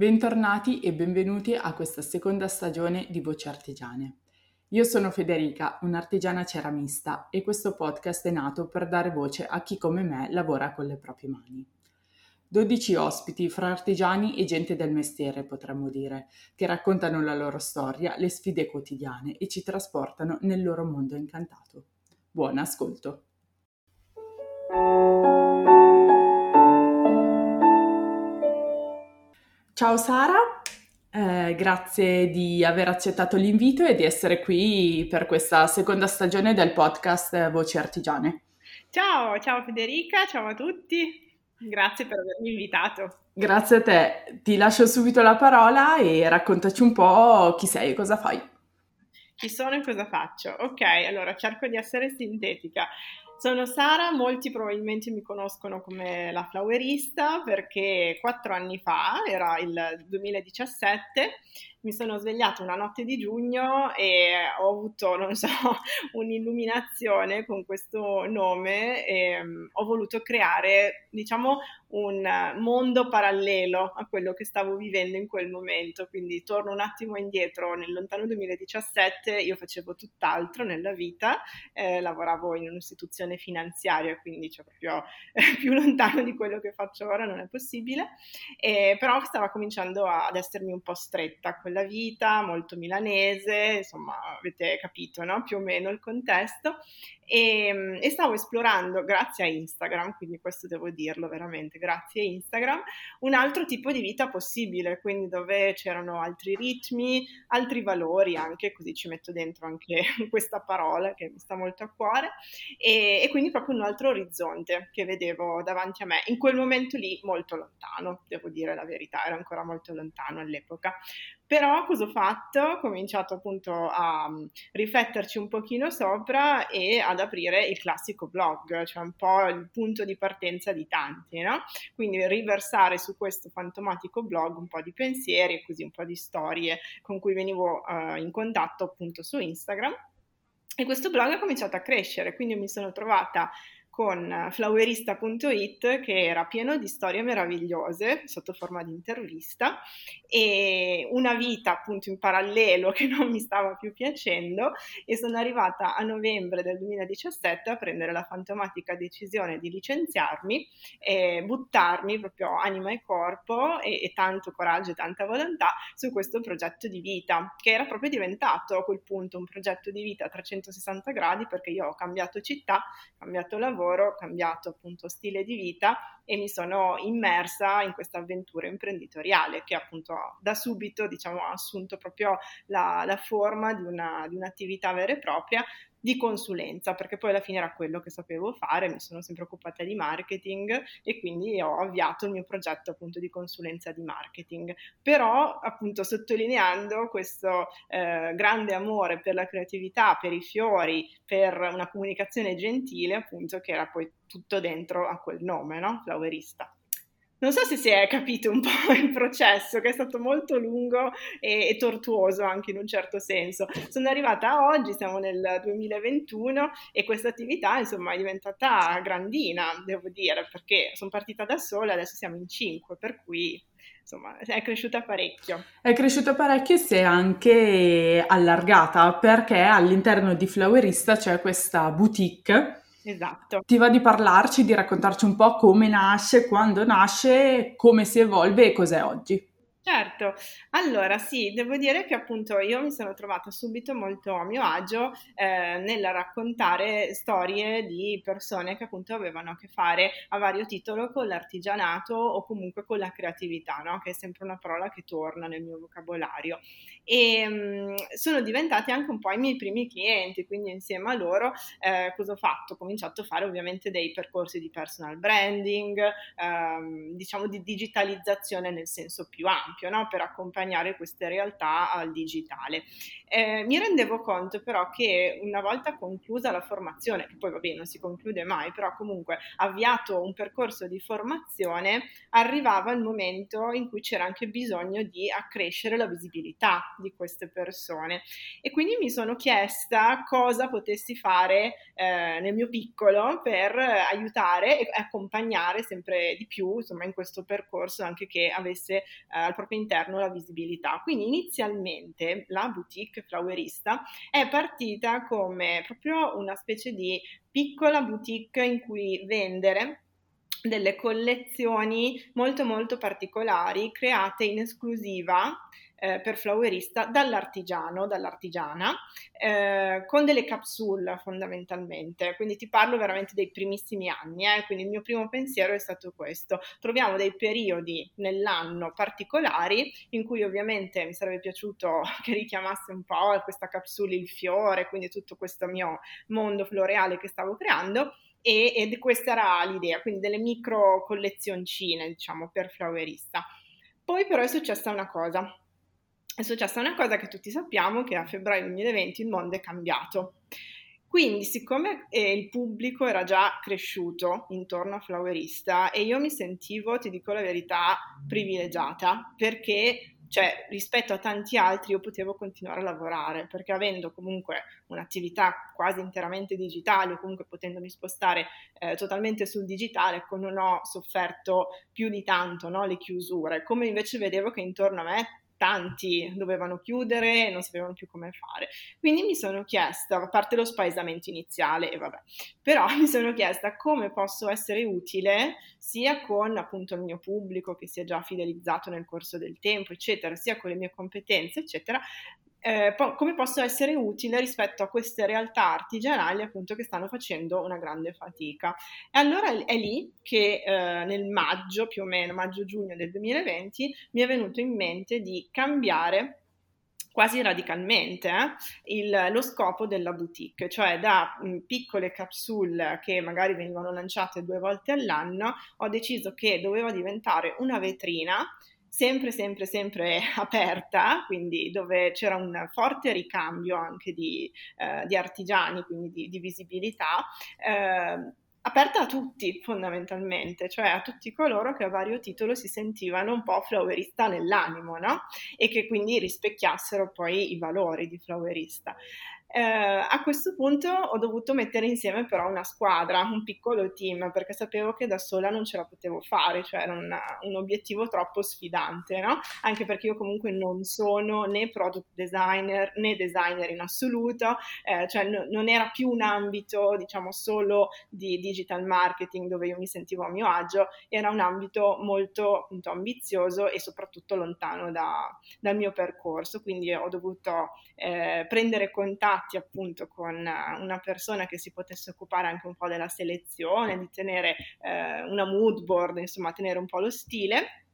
Bentornati e benvenuti a questa seconda stagione di Voci Artigiane. Io sono Federica, un'artigiana ceramista e questo podcast è nato per dare voce a chi come me lavora con le proprie mani. 12 ospiti fra artigiani e gente del mestiere, potremmo dire, che raccontano la loro storia, le sfide quotidiane e ci trasportano nel loro mondo incantato. Buon ascolto! Ciao Sara, eh, grazie di aver accettato l'invito e di essere qui per questa seconda stagione del podcast Voci Artigiane. Ciao, ciao Federica, ciao a tutti. Grazie per avermi invitato. Grazie a te. Ti lascio subito la parola e raccontaci un po' chi sei e cosa fai. Chi sono e cosa faccio? Ok, allora cerco di essere sintetica. Sono Sara, molti probabilmente mi conoscono come la flowerista perché quattro anni fa, era il 2017, mi sono svegliata una notte di giugno e ho avuto, non so, un'illuminazione con questo nome e um, ho voluto creare, diciamo, un mondo parallelo a quello che stavo vivendo in quel momento. Quindi torno un attimo indietro, nel lontano 2017 io facevo tutt'altro nella vita, eh, lavoravo in un'istituzione finanziaria, quindi cioè proprio eh, più lontano di quello che faccio ora non è possibile, eh, però stava cominciando ad essermi un po' stretta quella vita, molto milanese, insomma avete capito no? più o meno il contesto e, e, stavo esplorando, grazie a Instagram, quindi questo devo dirlo veramente, grazie a Instagram, un altro tipo di vita possibile, quindi dove c'erano altri ritmi, altri valori anche, così ci metto dentro anche questa parola che mi sta molto a cuore, e, e quindi proprio un altro orizzonte che vedevo davanti a me, in quel momento lì molto lontano, devo dire la verità, era ancora molto lontano all'epoca. Però cosa ho fatto? Ho cominciato appunto a mm, rifletterci un pochino sopra e ad aprire il classico blog, cioè un po' il punto di partenza di tanti, no? Quindi riversare su questo fantomatico blog un po' di pensieri e così un po' di storie con cui venivo uh, in contatto appunto su Instagram. E questo blog ha cominciato a crescere, quindi mi sono trovata con flowerista.it che era pieno di storie meravigliose sotto forma di intervista e una vita appunto in parallelo che non mi stava più piacendo e sono arrivata a novembre del 2017 a prendere la fantomatica decisione di licenziarmi e buttarmi proprio anima e corpo e, e tanto coraggio e tanta volontà su questo progetto di vita che era proprio diventato a quel punto un progetto di vita a 360 gradi perché io ho cambiato città, cambiato lavoro lavoro, ho cambiato appunto stile di vita e mi sono immersa in questa avventura imprenditoriale che appunto da subito diciamo, ha assunto proprio la, la forma di, una, di un'attività vera e propria di consulenza, perché poi alla fine era quello che sapevo fare, mi sono sempre occupata di marketing e quindi ho avviato il mio progetto appunto di consulenza di marketing, però appunto sottolineando questo eh, grande amore per la creatività, per i fiori, per una comunicazione gentile appunto che era poi tutto dentro a quel nome, no? Flowerista. Non so se si è capito un po' il processo, che è stato molto lungo e, e, tortuoso anche in un certo senso. Sono arrivata a oggi, siamo nel 2021 e questa attività insomma è diventata grandina, devo dire, perché sono partita da sola, adesso siamo in cinque, per cui insomma è cresciuta parecchio. È cresciuta parecchio e si è anche allargata perché all'interno di Flowerista c'è questa boutique Esatto. Ti va di parlarci, di raccontarci un po' come nasce, quando nasce, come si evolve e cos'è oggi? Certo, allora sì, devo dire che appunto io mi sono trovata subito molto a mio agio eh, nel raccontare storie di persone che appunto avevano a che fare a vario titolo con l'artigianato o comunque con la creatività, no? che è sempre una parola che torna nel mio vocabolario. E mh, mm, sono diventati anche un po' i miei primi clienti, quindi insieme a loro eh, cosa ho fatto? Ho cominciato a fare ovviamente dei percorsi di personal branding, ehm, diciamo di digitalizzazione nel senso più ampio no? per accompagnare queste realtà al digitale. Eh, mi rendevo conto però che una volta conclusa la formazione, che poi va bene, non si conclude mai, però comunque avviato un percorso di formazione, arrivava il momento in cui c'era anche bisogno di accrescere la visibilità di queste persone. E quindi mi sono chiesta cosa potessi fare eh, nel mio piccolo per aiutare e accompagnare sempre di più insomma, in questo percorso anche che avesse eh, al proprio interno la visibilità. Quindi inizialmente la boutique flowerista è partita come proprio una specie di piccola boutique in cui vendere delle collezioni molto molto particolari create in esclusiva eh, per flowerista dall'artigiano, dall'artigiana, eh, con delle capsule fondamentalmente. Quindi ti parlo veramente dei primissimi anni, eh? quindi il mio primo pensiero è stato questo. Troviamo dei periodi nell'anno particolari in cui ovviamente mi sarebbe piaciuto che richiamasse un po' questa capsule il fiore, quindi tutto questo mio mondo floreale che stavo creando e, ed questa era l'idea, quindi delle micro collezioncine, diciamo, per flowerista. Poi però è successa una cosa, è successa una cosa che tutti sappiamo, che a febbraio 2020 il mondo è cambiato. Quindi, siccome eh, il pubblico era già cresciuto intorno a Flowerista e io mi sentivo, ti dico la verità, privilegiata perché cioè rispetto a tanti altri io potevo continuare a lavorare perché avendo comunque un'attività quasi interamente digitale o comunque potendomi spostare eh, totalmente sul digitale, ecco, non ho sofferto più di tanto no, le chiusure, come invece vedevo che intorno a me tanti dovevano chiudere e non sapevano più come fare. Quindi mi sono chiesta, a parte lo spaesamento iniziale, e vabbè, però mi sono chiesta come posso essere utile sia con appunto il mio pubblico che si è già fidelizzato nel corso del tempo, eccetera, sia con le mie competenze, eccetera, eh, po- come posso essere utile rispetto a queste realtà artigianali appunto che stanno facendo una grande fatica. E allora è lì che eh, nel maggio, più o meno maggio-giugno del 2020, mi è venuto in mente di cambiare quasi radicalmente eh, il, lo scopo della boutique, cioè da mh, piccole capsule che magari venivano lanciate due volte all'anno, ho deciso che doveva diventare una vetrina sempre, sempre, sempre aperta, quindi dove c'era un forte ricambio anche di, eh, di artigiani, quindi di, di visibilità. Eh, aperta a tutti fondamentalmente, cioè a tutti coloro che a vario titolo si sentivano un po' flowerista nell'animo, no? E che quindi rispecchiassero poi i valori di flowerista. Eh, a questo punto ho dovuto mettere insieme però una squadra, un piccolo team, perché sapevo che da sola non ce la potevo fare, cioè era una, un obiettivo troppo sfidante, no? Anche perché io comunque non sono né product designer né designer in assoluto, eh, cioè no, non era più un ambito, diciamo, solo di digital marketing dove io mi sentivo a mio agio, era un ambito molto appunto ambizioso e soprattutto lontano da, dal mio percorso, quindi ho dovuto eh, prendere contatto contatti appunto con una persona che si potesse occupare anche un po' della selezione, di tenere eh, una mood board, insomma tenere un po' lo stile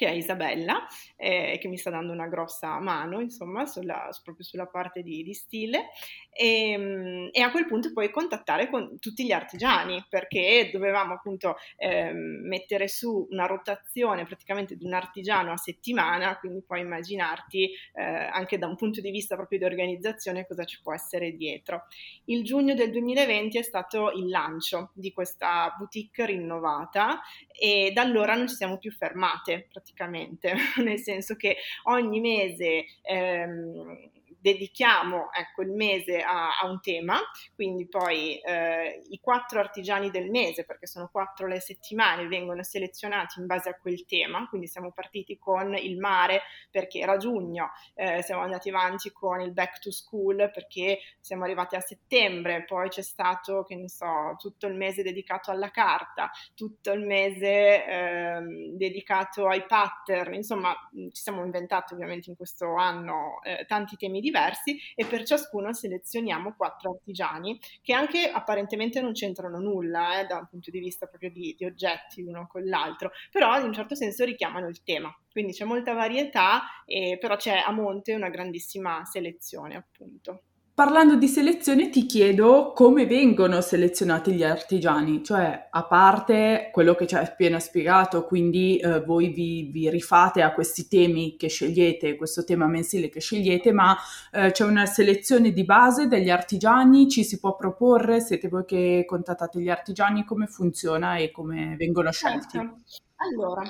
che è Isabella, eh, che mi sta dando una grossa mano, insomma, sulla, proprio sulla parte di, di stile. E, ehm, e, a quel punto poi contattare con tutti gli artigiani, perché dovevamo appunto eh, mettere su una rotazione praticamente di un artigiano a settimana, quindi puoi immaginarti eh, anche da un punto di vista proprio di organizzazione cosa ci può essere dietro. Il giugno del 2020 è stato il lancio di questa boutique rinnovata e da allora non ci siamo più fermate praticamente, nel senso che ogni mese ehm, dedichiamo ecco, il mese a, a, un tema, quindi poi eh, i quattro artigiani del mese, perché sono quattro le settimane, vengono selezionati in base a quel tema, quindi siamo partiti con il mare perché era giugno, eh, siamo andati avanti con il back to school perché siamo arrivati a settembre, poi c'è stato, che ne so, tutto il mese dedicato alla carta, tutto il mese eh, dedicato ai pattern, insomma ci siamo inventati ovviamente in questo anno eh, tanti temi diversi e per ciascuno selezioniamo quattro artigiani che anche apparentemente non c'entrano nulla eh, da un punto di vista proprio di, di oggetti l'uno con l'altro, però in un certo senso richiamano il tema. Quindi c'è molta varietà, eh, però c'è a monte una grandissima selezione appunto. Parlando di selezione ti chiedo come vengono selezionati gli artigiani, cioè a parte quello che ci hai appena spiegato, quindi eh, voi vi, vi, rifate a questi temi che scegliete, questo tema mensile che scegliete, ma eh, c'è una selezione di base degli artigiani, ci si può proporre, siete voi che contattate gli artigiani, come funziona e come vengono scelti? Certo. Allora,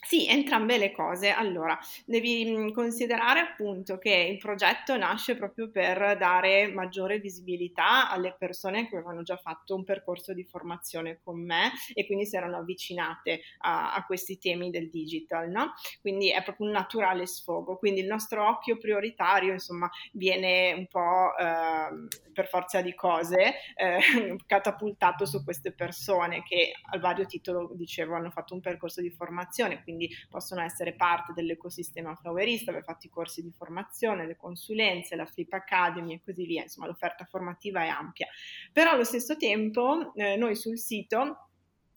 Sì, entrambe le cose. Allora, devi considerare appunto che il progetto nasce proprio per dare maggiore visibilità alle persone che avevano già fatto un percorso di formazione con me e quindi si erano avvicinate a, a questi temi del digital, no? Quindi è proprio un naturale sfogo. Quindi il nostro occhio prioritario, insomma, viene un po' eh, per forza di cose eh, catapultato su queste persone che al vario titolo, dicevo, hanno fatto un percorso di formazione, quindi possono essere parte dell'ecosistema flowerista, aver fatto i corsi di formazione, le consulenze, la Flip Academy e così via, insomma l'offerta formativa è ampia. Però allo stesso tempo eh, noi sul sito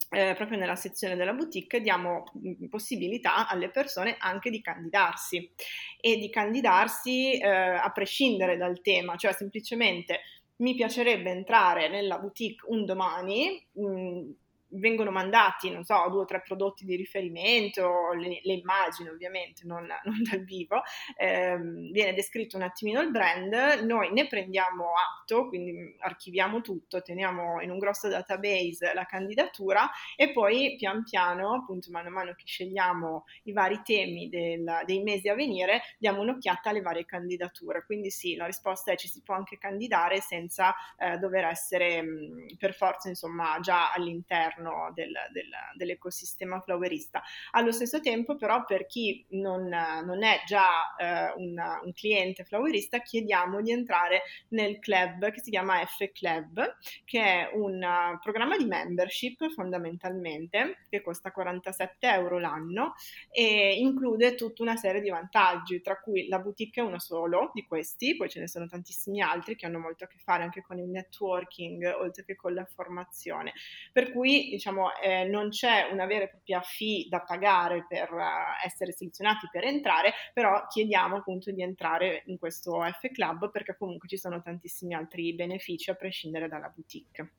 eh, proprio nella sezione della boutique diamo mm, possibilità alle persone anche di candidarsi e di candidarsi eh, a prescindere dal tema, cioè semplicemente mi piacerebbe entrare nella boutique un domani, mh, mm, vengono mandati, non so, due o tre prodotti di riferimento, le, le immagini ovviamente, non, non dal vivo, ehm, viene descritto un attimino il brand, noi ne prendiamo atto, quindi archiviamo tutto, teniamo in un grosso database la candidatura e poi pian piano, appunto mano a mano che scegliamo i vari temi del, dei mesi a venire, diamo un'occhiata alle varie candidature. Quindi sì, la risposta è ci si può anche candidare senza eh, dover essere mh, per forza, insomma, già all'interno all'interno del, del, dell'ecosistema flowerista. Allo stesso tempo però per chi non, non è già eh, un, un, cliente flowerista chiediamo di entrare nel club che si chiama F Club, che è un uh, programma di membership fondamentalmente che costa 47 euro l'anno e include tutta una serie di vantaggi, tra cui la boutique è uno solo di questi, poi ce ne sono tantissimi altri che hanno molto a che fare anche con il networking oltre che con la formazione. Per cui diciamo, eh, non c'è una vera e propria fee da pagare per uh, essere selezionati per entrare, però chiediamo appunto di entrare in questo F Club perché comunque ci sono tantissimi altri benefici a prescindere dalla boutique.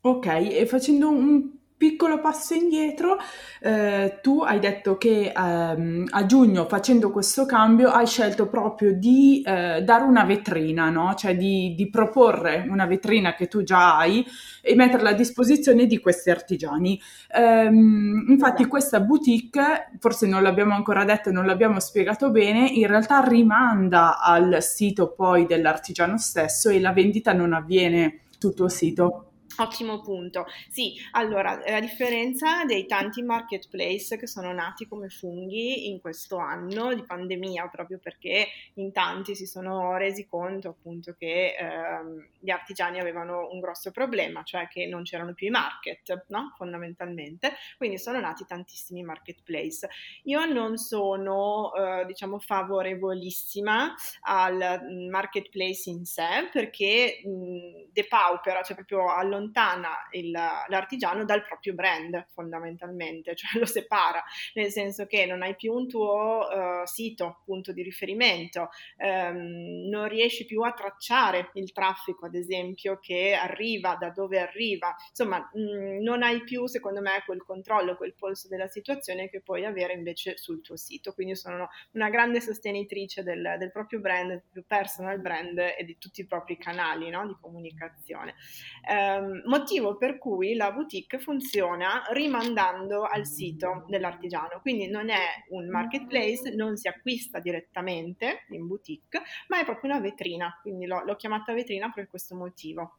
Ok, e facendo un piccolo passo indietro, eh, tu hai detto che ehm, a giugno facendo questo cambio hai scelto proprio di eh, dare una vetrina, no? cioè di, di, proporre una vetrina che tu già hai e metterla a disposizione di questi artigiani. Ehm, infatti esatto. questa boutique, forse non l'abbiamo ancora detto e non l'abbiamo spiegato bene, in realtà rimanda al sito poi dell'artigiano stesso e la vendita non avviene sul tuo sito. Ottimo punto. Sì, allora, a differenza dei tanti marketplace che sono nati come funghi in questo anno di pandemia, proprio perché in tanti si sono resi conto appunto che ehm, gli artigiani avevano un grosso problema, cioè che non c'erano più i market, no? Fondamentalmente. Quindi sono nati tantissimi marketplace. Io non sono, eh, diciamo, favorevolissima al mm, marketplace in sé perché mh, mm, depaupera, cioè proprio allontana allontana il, l'artigiano dal proprio brand fondamentalmente, cioè lo separa, nel senso che non hai più un tuo uh, sito, punto di riferimento, um, non riesci più a tracciare il traffico, ad esempio, che arriva, da dove arriva, insomma, mh, mm, non hai più, secondo me, quel controllo, quel polso della situazione che puoi avere invece sul tuo sito. Quindi sono una grande sostenitrice del, del proprio brand, del personal brand e di tutti i propri canali no, di comunicazione. Um, motivo per cui la boutique funziona rimandando al sito dell'artigiano, quindi non è un marketplace, non si acquista direttamente in boutique, ma è proprio una vetrina, quindi l'ho, l'ho chiamata vetrina per questo motivo.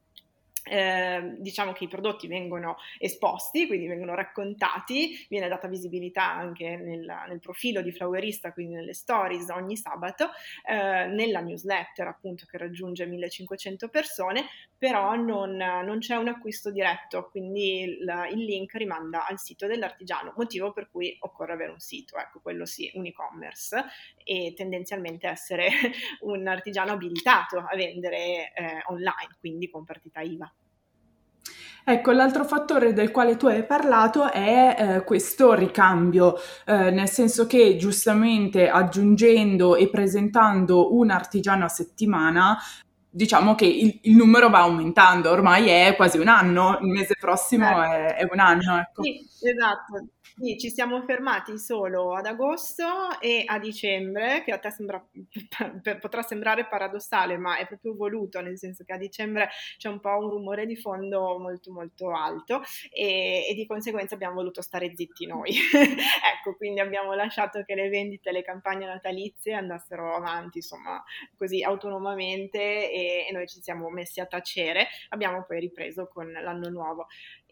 Eh, diciamo che i prodotti vengono esposti, quindi vengono raccontati, viene data visibilità anche nel, nel profilo di Flowerista, quindi nelle stories ogni sabato, eh, nella newsletter appunto che raggiunge 1500 persone, però non, non c'è un acquisto diretto, quindi il, il, link rimanda al sito dell'artigiano, motivo per cui occorre avere un sito, ecco quello sì, un e-commerce e tendenzialmente essere un artigiano abilitato a vendere eh, online, quindi con partita IVA. Ecco, l'altro fattore del quale tu hai parlato è eh, questo ricambio, eh, nel senso che giustamente aggiungendo e presentando un artigiano a settimana diciamo che il, il, numero va aumentando, ormai è quasi un anno, il mese prossimo certo. è, è, un anno. Ecco. Sì, esatto. Sì, ci siamo fermati solo ad agosto e a dicembre, che a te sembra, potrà sembrare paradossale, ma è proprio voluto, nel senso che a dicembre c'è un po' un rumore di fondo molto molto alto e, e di conseguenza abbiamo voluto stare zitti noi. ecco, quindi abbiamo lasciato che le vendite, le campagne natalizie andassero avanti, insomma, così autonomamente e, e noi ci siamo messi a tacere. Abbiamo poi ripreso con l'anno nuovo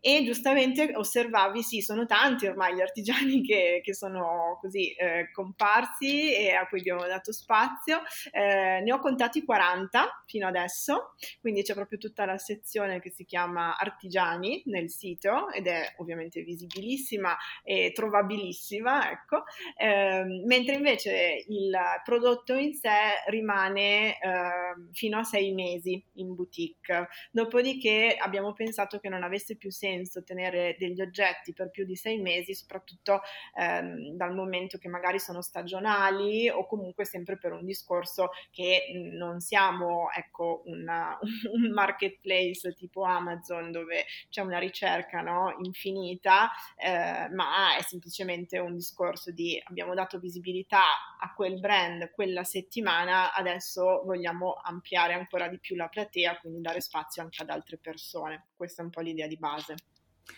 e giustamente osservavi, sì, sono tanti ormai gli artigiani che, che sono così eh, comparsi e a cui abbiamo dato spazio. Eh, ne ho contati 40 fino adesso, quindi c'è proprio tutta la sezione che si chiama Artigiani nel sito ed è ovviamente visibilissima e trovabilissima, ecco. Eh, mentre invece il prodotto in sé rimane ehm, fino a sei mesi in boutique. Dopodiché abbiamo pensato che non avesse più senso senso tenere degli oggetti per più di sei mesi, soprattutto ehm, dal momento che magari sono stagionali o comunque sempre per un discorso che non siamo ecco, una, un marketplace tipo Amazon dove c'è una ricerca no, infinita, eh, ma è semplicemente un discorso di abbiamo dato visibilità a quel brand quella settimana, adesso vogliamo ampliare ancora di più la platea, quindi dare spazio anche ad altre persone. Questa è un po' l'idea di base.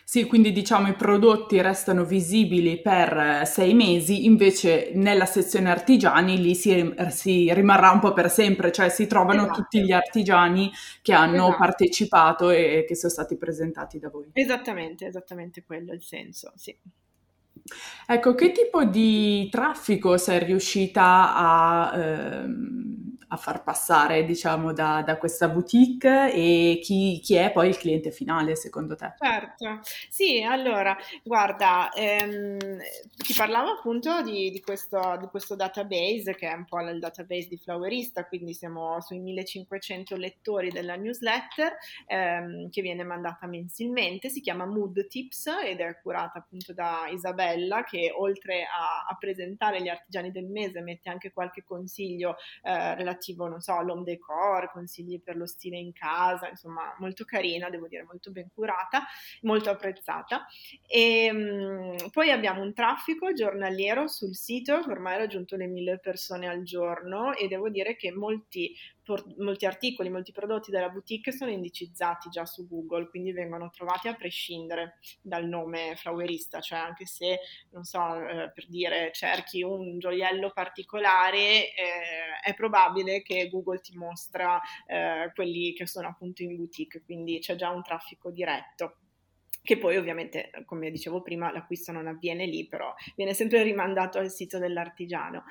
Sì, quindi diciamo i prodotti restano visibili per eh, sei mesi, invece nella sezione artigiani lì si, si rimarrà un po' per sempre, cioè si trovano esatto. tutti gli artigiani che hanno esatto. partecipato e che sono stati presentati da voi. Esattamente, esattamente quello è il senso, sì. Ecco, che tipo di traffico sei riuscita a... Ehm a far passare, diciamo, da, da questa boutique e chi, chi, è poi il cliente finale, secondo te? Certo, sì, allora, guarda, ehm, ti parlavo appunto di, di, questo, di, questo, database, che è un po' il database di Flowerista, quindi siamo sui 1500 lettori della newsletter, ehm, che viene mandata mensilmente, si chiama Mood Tips ed è curata appunto da Isabella, che oltre a, a presentare gli artigiani del mese mette anche qualche consiglio eh, relativo relativo, non so, all'home decor, consigli per lo stile in casa, insomma, molto carina, devo dire, molto ben curata, molto apprezzata. E um, poi abbiamo un traffico giornaliero sul sito, ormai ha raggiunto le mille persone al giorno e devo dire che molti molti articoli, molti prodotti della boutique sono indicizzati già su Google, quindi vengono trovati a prescindere dal nome flowerista, cioè anche se, non so, eh, per dire cerchi un gioiello particolare, eh, è probabile che Google ti mostra eh, quelli che sono appunto in boutique, quindi c'è già un traffico diretto che poi ovviamente, come dicevo prima, l'acquisto non avviene lì, però viene sempre rimandato al sito dell'artigiano.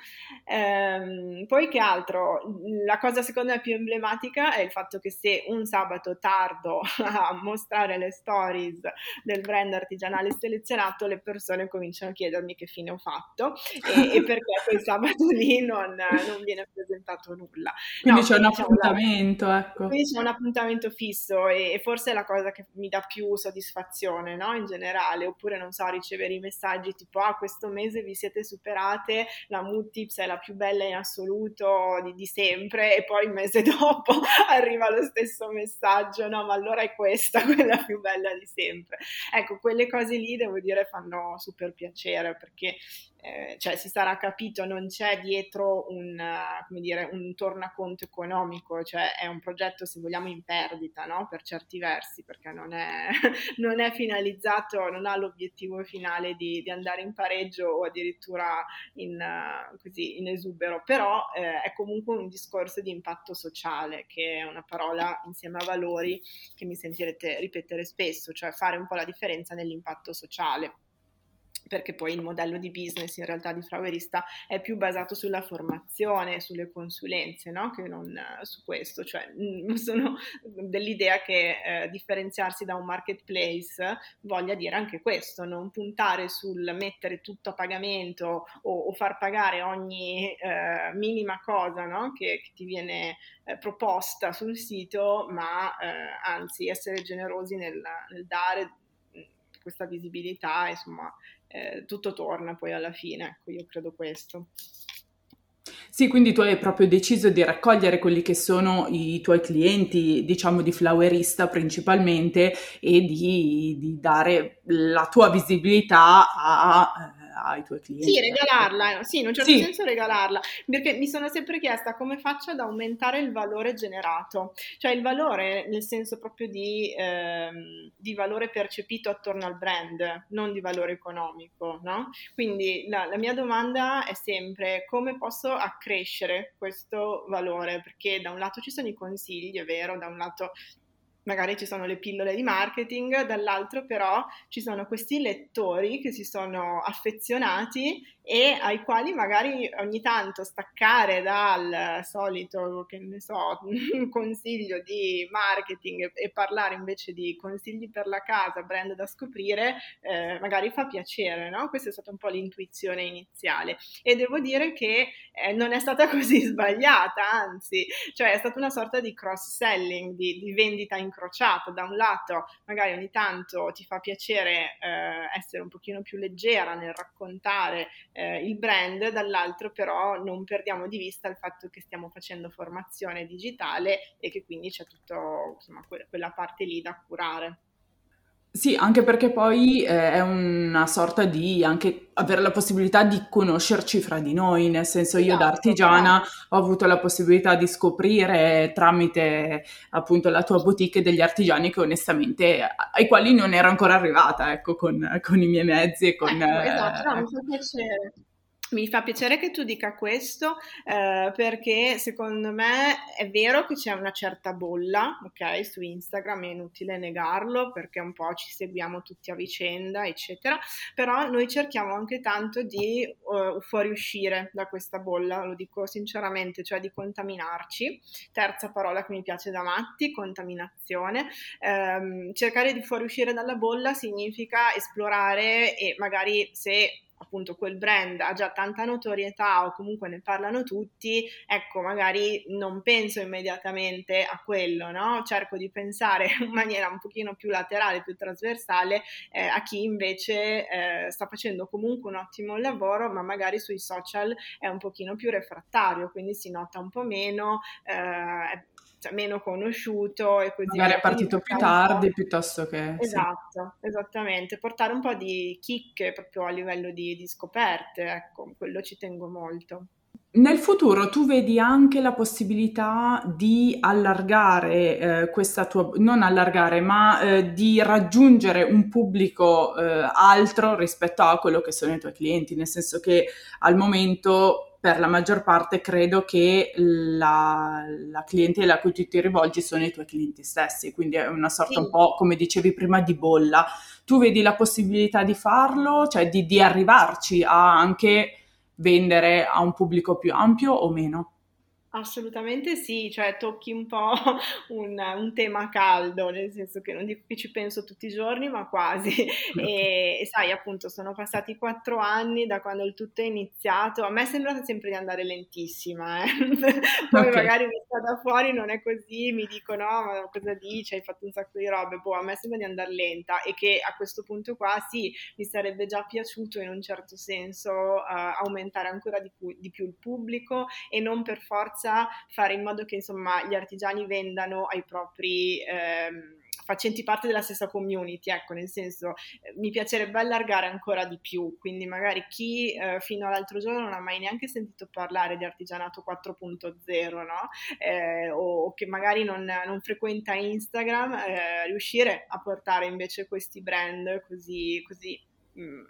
Ehm, poi che altro? La cosa secondo me più emblematica è il fatto che se un sabato tardo a mostrare le stories del brand artigianale selezionato, le persone cominciano a chiedermi che fine ho fatto e, e perché quel sabato lì non, non viene presentato nulla. Quindi no, c'è un diciamo appuntamento, la, ecco. Quindi c'è un appuntamento fisso e, e forse è la cosa che mi dà più soddisfazione motivazione, no? In generale, oppure non so, ricevere i messaggi tipo ah, questo mese vi siete superate, la mood tips è la più bella in assoluto di, di sempre e poi il mese dopo arriva lo stesso messaggio, no, ma allora è questa quella più bella di sempre. Ecco, quelle cose lì devo dire fanno super piacere perché eh, cioè si sarà capito, non c'è dietro un, come dire, un tornaconto economico, cioè è un progetto se vogliamo in perdita no? per certi versi, perché non è, non è, finalizzato, non ha l'obiettivo finale di, di andare in pareggio o addirittura in, così, in esubero, però eh, è comunque un discorso di impatto sociale, che è una parola insieme a valori che mi sentirete ripetere spesso, cioè fare un po' la differenza nell'impatto sociale perché poi il modello di business in realtà di Flowerista è più basato sulla formazione, sulle consulenze, no? che non uh, su questo, cioè mm, sono dell'idea che uh, differenziarsi da un marketplace voglia dire anche questo, non puntare sul mettere tutto a pagamento o, o far pagare ogni uh, minima cosa no? che, che, ti viene proposta sul sito, ma anzi essere generosi nel, nel dare mm, questa visibilità, insomma, eh, tutto torna poi alla fine, ecco, io credo questo. Sì, quindi tu hai proprio deciso di raccogliere quelli che sono i tuoi clienti, diciamo di flowerista principalmente, e di, di dare la tua visibilità a ai tuoi clienti. Sì, regalarla, sì, in un certo sì. senso regalarla, perché mi sono sempre chiesta come faccio ad aumentare il valore generato, cioè il valore nel senso proprio di, ehm, di valore percepito attorno al brand, non di valore economico, no? Quindi la, la mia domanda è sempre come posso accrescere questo valore, perché da un lato ci sono i consigli, è vero, da un lato magari ci sono le pillole di marketing, dall'altro però ci sono questi lettori che si sono affezionati e ai quali magari ogni tanto staccare dal solito, che ne so, consiglio di marketing e parlare invece di consigli per la casa, brand da scoprire, eh, magari fa piacere, no? Questa è stata un po' l'intuizione iniziale e devo dire che eh, non è stata così sbagliata, anzi, cioè è stata una sorta di cross-selling, di, di vendita incrociata. Da un lato magari ogni tanto ti fa piacere eh, essere un pochino più leggera nel raccontare eh, il brand, dall'altro però non perdiamo di vista il fatto che stiamo facendo formazione digitale e che quindi c'è tutta quella parte lì da curare. Sì, anche perché poi eh, è una sorta di anche avere la possibilità di conoscerci fra di noi, nel senso io da esatto, artigiana ho avuto la possibilità di scoprire tramite appunto la tua boutique degli artigiani che onestamente ai quali non ero ancora arrivata, ecco, con, con i miei mezzi e con... Ecco, esatto, no, mi fa piacere. Mi fa piacere che tu dica questo eh, perché secondo me è vero che c'è una certa bolla, ok, su Instagram è inutile negarlo perché un po' ci seguiamo tutti a vicenda, eccetera, però noi cerchiamo anche tanto di uh, fuoriuscire da questa bolla, lo dico sinceramente, cioè di contaminarci. Terza parola che mi piace da matti, contaminazione. Um, cercare di fuoriuscire dalla bolla significa esplorare e magari se appunto quel brand ha già tanta notorietà o comunque ne parlano tutti, ecco, magari non penso immediatamente a quello, no? Cerco di pensare in maniera un pochino più laterale, più trasversale eh, a chi invece eh, sta facendo comunque un ottimo lavoro, ma magari sui social è un pochino più refrattario, quindi si nota un po' meno, eh, cioè, meno conosciuto e così Magari è partito più tardi piuttosto che... Esatto, sì. esattamente, portare un po' di chicche proprio a livello di, di scoperte, ecco, quello ci tengo molto. Nel futuro tu vedi anche la possibilità di allargare eh, questa tua, non allargare, ma eh, di raggiungere un pubblico eh, altro rispetto a quello che sono i tuoi clienti, nel senso che al momento per la maggior parte credo che la, la, clientela a cui tu ti rivolgi sono i tuoi clienti stessi, quindi è una sorta sì. un po' come dicevi prima di bolla. Tu vedi la possibilità di farlo, cioè di, di arrivarci a anche vendere a un pubblico più ampio o meno? Assolutamente sì, cioè tocchi un po' un, un, tema caldo, nel senso che non dico che ci penso tutti i giorni, ma quasi. E, e, sai, appunto, sono passati quattro anni da quando il tutto è iniziato. A me sembra sempre di andare lentissima, eh? poi okay. magari vista da fuori non è così, mi dicono, no, ma cosa dici? Hai fatto un sacco di robe. Boh, a me sembra di andare lenta e che a questo punto qua sì, mi sarebbe già piaciuto in un certo senso uh, aumentare ancora di, di più il pubblico e non per forza forza fare in modo che insomma gli artigiani vendano ai propri ehm, facenti parte della stessa community, ecco, nel senso eh, mi piacerebbe allargare ancora di più, quindi magari chi eh, fino all'altro giorno non ha mai neanche sentito parlare di artigianato 4.0, no? Eh, o, che magari non, non frequenta Instagram, eh, riuscire a portare invece questi brand così, così mh, mm,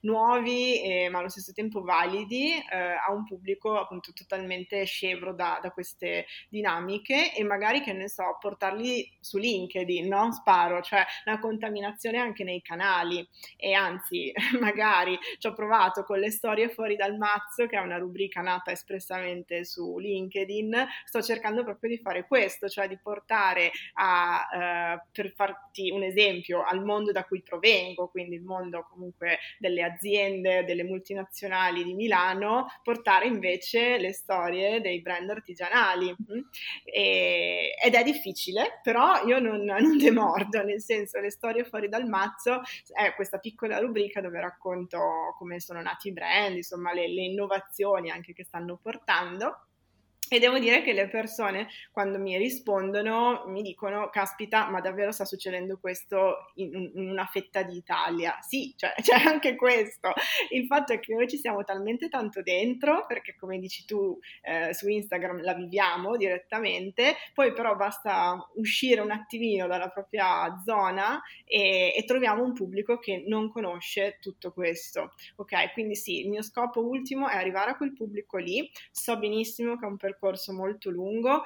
nuovi eh, ma allo stesso tempo validi eh, a un pubblico appunto totalmente scevro da, da, queste dinamiche e magari che ne so portarli su LinkedIn no? sparo cioè la contaminazione anche nei canali e anzi magari ci ho provato con le storie fuori dal mazzo che è una rubrica nata espressamente su LinkedIn sto cercando proprio di fare questo cioè di portare a eh, per farti un esempio al mondo da cui provengo quindi il mondo comunque comunque delle aziende, delle multinazionali di Milano, portare invece le storie dei brand artigianali. Mm? E, ed è difficile, però io non, non demordo, nel senso le storie fuori dal mazzo è questa piccola rubrica dove racconto come sono nati i brand, insomma le, le innovazioni anche che stanno portando. E devo dire che le persone quando mi rispondono mi dicono, caspita, ma davvero sta succedendo questo in, in una fetta d'Italia? Sì, cioè, c'è anche questo. Il fatto è che noi ci siamo talmente tanto dentro, perché come dici tu eh, su Instagram la viviamo direttamente, poi però basta uscire un attimino dalla propria zona e, e troviamo un pubblico che non conosce tutto questo. Ok, quindi sì, il mio scopo ultimo è arrivare a quel pubblico lì. So benissimo che è un percorso percorso molto lungo.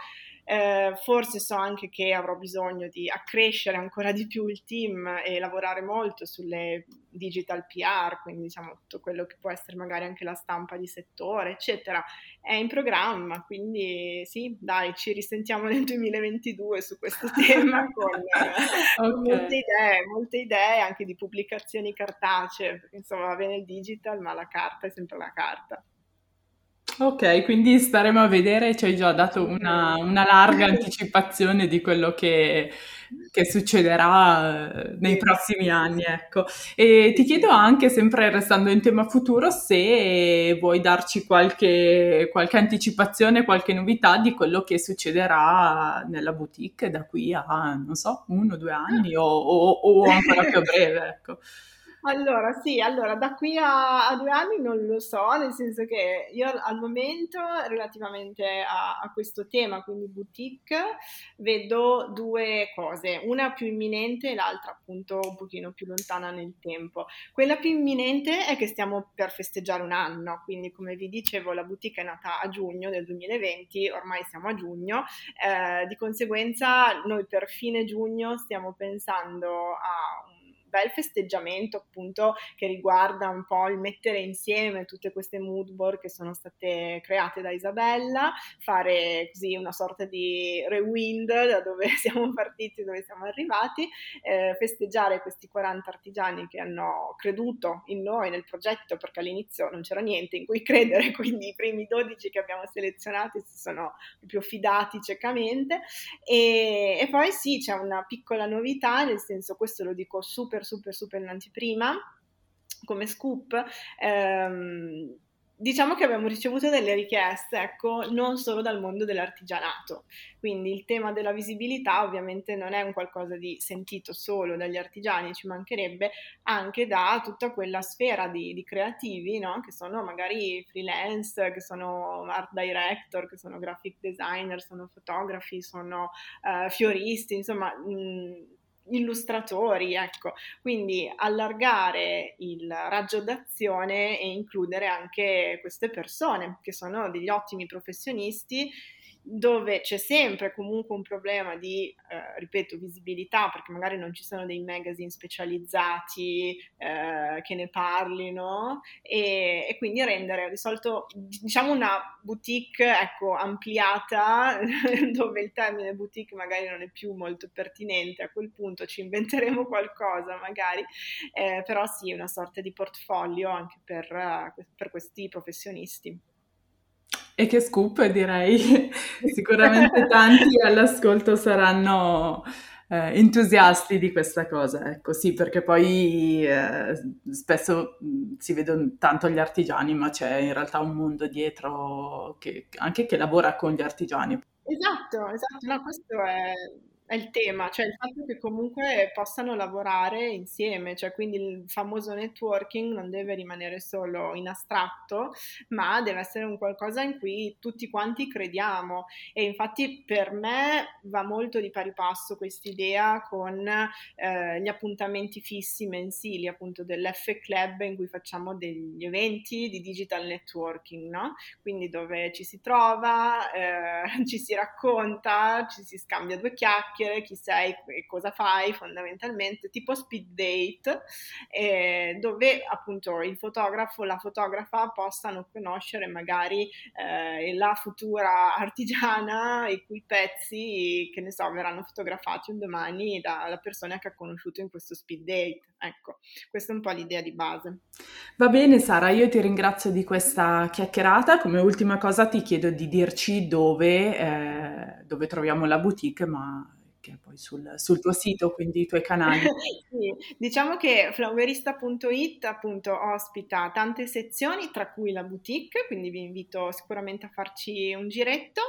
Eh, forse so anche che avrò bisogno di accrescere ancora di più il team e lavorare molto sulle digital PR, quindi diciamo tutto quello che può essere magari anche la stampa di settore, eccetera. È in programma, quindi sì, dai, ci risentiamo nel 2022 su questo tema con, okay. molte idee, molte idee anche di pubblicazioni cartacee, perché insomma va bene il digital, ma la carta è sempre la carta. Ok, quindi staremo a vedere, ci hai già dato una, una larga anticipazione di quello che, che succederà eh, nei prossimi anni, ecco. E ti chiedo anche, sempre restando in tema futuro, se vuoi darci qualche, qualche anticipazione, qualche novità di quello che succederà nella boutique da qui a, non so, uno, o due anni o, o, o ancora più a breve, ecco. Allora, sì, allora da qui a, a, due anni non lo so, nel senso che io al momento, relativamente a, a, questo tema, quindi boutique, vedo due cose, una più imminente e l'altra appunto un pochino più lontana nel tempo. Quella più imminente è che stiamo per festeggiare un anno, quindi come vi dicevo la boutique è nata a giugno del 2020, ormai siamo a giugno, eh, di conseguenza noi per fine giugno stiamo pensando a un bel festeggiamento appunto che riguarda un po' il mettere insieme tutte queste mood board che sono state create da Isabella, fare così una sorta di rewind da dove siamo partiti, dove siamo arrivati, eh, festeggiare questi 40 artigiani che hanno creduto in noi, nel progetto, perché all'inizio non c'era niente in cui credere, quindi i primi 12 che abbiamo selezionato si sono proprio fidati ciecamente. E, e poi sì, c'è una piccola novità, nel senso questo lo dico super super super in anteprima come scoop. Ehm, diciamo che abbiamo ricevuto delle richieste, ecco, non solo dal mondo dell'artigianato. Quindi il tema della visibilità ovviamente non è un qualcosa di sentito solo dagli artigiani, ci mancherebbe anche da tutta quella sfera di, di creativi, no? che sono magari freelance, che sono art director, che sono graphic designer, sono fotografi, sono uh, fioristi, insomma... Mh, illustratori, ecco, quindi allargare il raggio d'azione e includere anche queste persone che sono degli ottimi professionisti dove c'è sempre comunque un problema di, eh, ripeto, visibilità, perché magari non ci sono dei magazine specializzati eh, che ne parlino, e, e, quindi rendere di solito, diciamo, una boutique, ecco, ampliata, dove il termine boutique magari non è più molto pertinente, a quel punto ci inventeremo qualcosa magari, eh, però sì, una sorta di portfolio anche per, per questi professionisti. E che scoop, direi. Sicuramente tanti all'ascolto saranno eh, entusiasti di questa cosa. Ecco, sì, perché poi eh, spesso si vedono tanto gli artigiani, ma c'è in realtà un mondo dietro che, anche che lavora con gli artigiani. Esatto, esatto, no, questo è è il tema, cioè il fatto che comunque possano lavorare insieme, cioè quindi il famoso networking non deve rimanere solo in astratto, ma deve essere un qualcosa in cui tutti quanti crediamo e infatti per me va molto di pari passo questa idea con eh, gli appuntamenti fissi mensili appunto dell'F Club in cui facciamo degli eventi di digital networking, no? Quindi dove ci si trova, eh, ci si racconta, ci si scambia due chiacchiere chiacchiere, chi sei e cosa fai fondamentalmente, tipo speed date, eh, dove appunto il fotografo o la fotografa possano conoscere magari eh, la futura artigiana i cui pezzi, che ne so, verranno fotografati un domani dalla persona che ha conosciuto in questo speed date. Ecco, questa è un po' l'idea di base. Va bene Sara, io ti ringrazio di questa chiacchierata. Come ultima cosa ti chiedo di dirci dove, eh, dove troviamo la boutique, ma che è poi sul, sul, tuo sito, quindi i tuoi canali. sì, diciamo che flowerista.it appunto ospita tante sezioni, tra cui la boutique, quindi vi invito sicuramente a farci un giretto.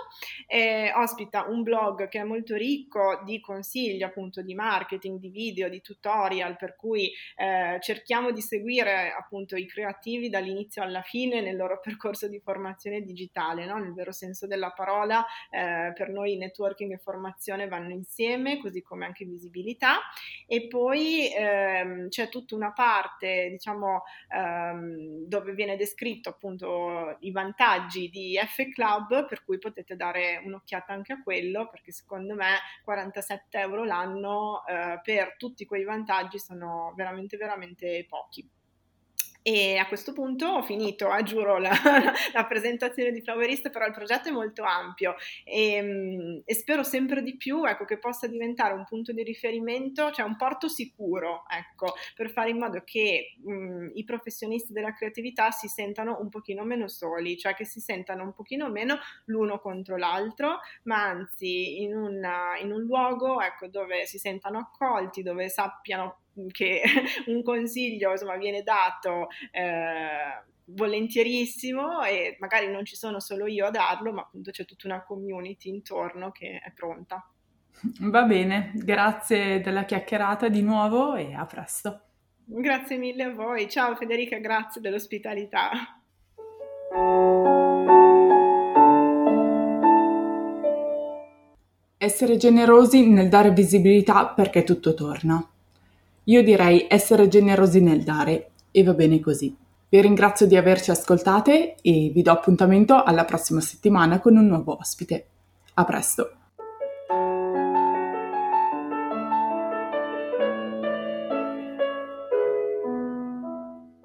Eh, ospita un blog che è molto ricco di consigli appunto di marketing, di video, di tutorial, per cui eh, cerchiamo di seguire appunto i creativi dall'inizio alla fine nel loro percorso di formazione digitale, no? nel vero senso della parola. Eh, per noi networking e formazione vanno insieme così come anche visibilità. E poi ehm, c'è tutta una parte, diciamo, ehm, dove viene descritto appunto i vantaggi di F Club, per cui potete dare un'occhiata anche a quello, perché secondo me 47 euro l'anno eh, per tutti quei vantaggi sono veramente, veramente pochi. E a questo punto ho finito, eh, giuro, la, la, presentazione di Flowerist, però il progetto è molto ampio. E, ehm, e, spero sempre di più ecco, che possa diventare un punto di riferimento, cioè un porto sicuro, ecco, per fare in modo che mh, i professionisti della creatività si sentano un pochino meno soli, cioè che si sentano un pochino meno l'uno contro l'altro, ma anzi in, una, in un luogo ecco, dove si sentano accolti, dove sappiano che un consiglio insomma, viene dato eh, volentierissimo e magari non ci sono solo io a darlo, ma appunto c'è tutta una community intorno che è pronta. Va bene, grazie della chiacchierata di nuovo e a presto. Grazie mille a voi. Ciao Federica, grazie dell'ospitalità. Essere generosi nel dare visibilità perché tutto torna. Io direi essere generosi nel dare e va bene così. Vi ringrazio di averci ascoltate e vi do appuntamento alla prossima settimana con un nuovo ospite. A presto!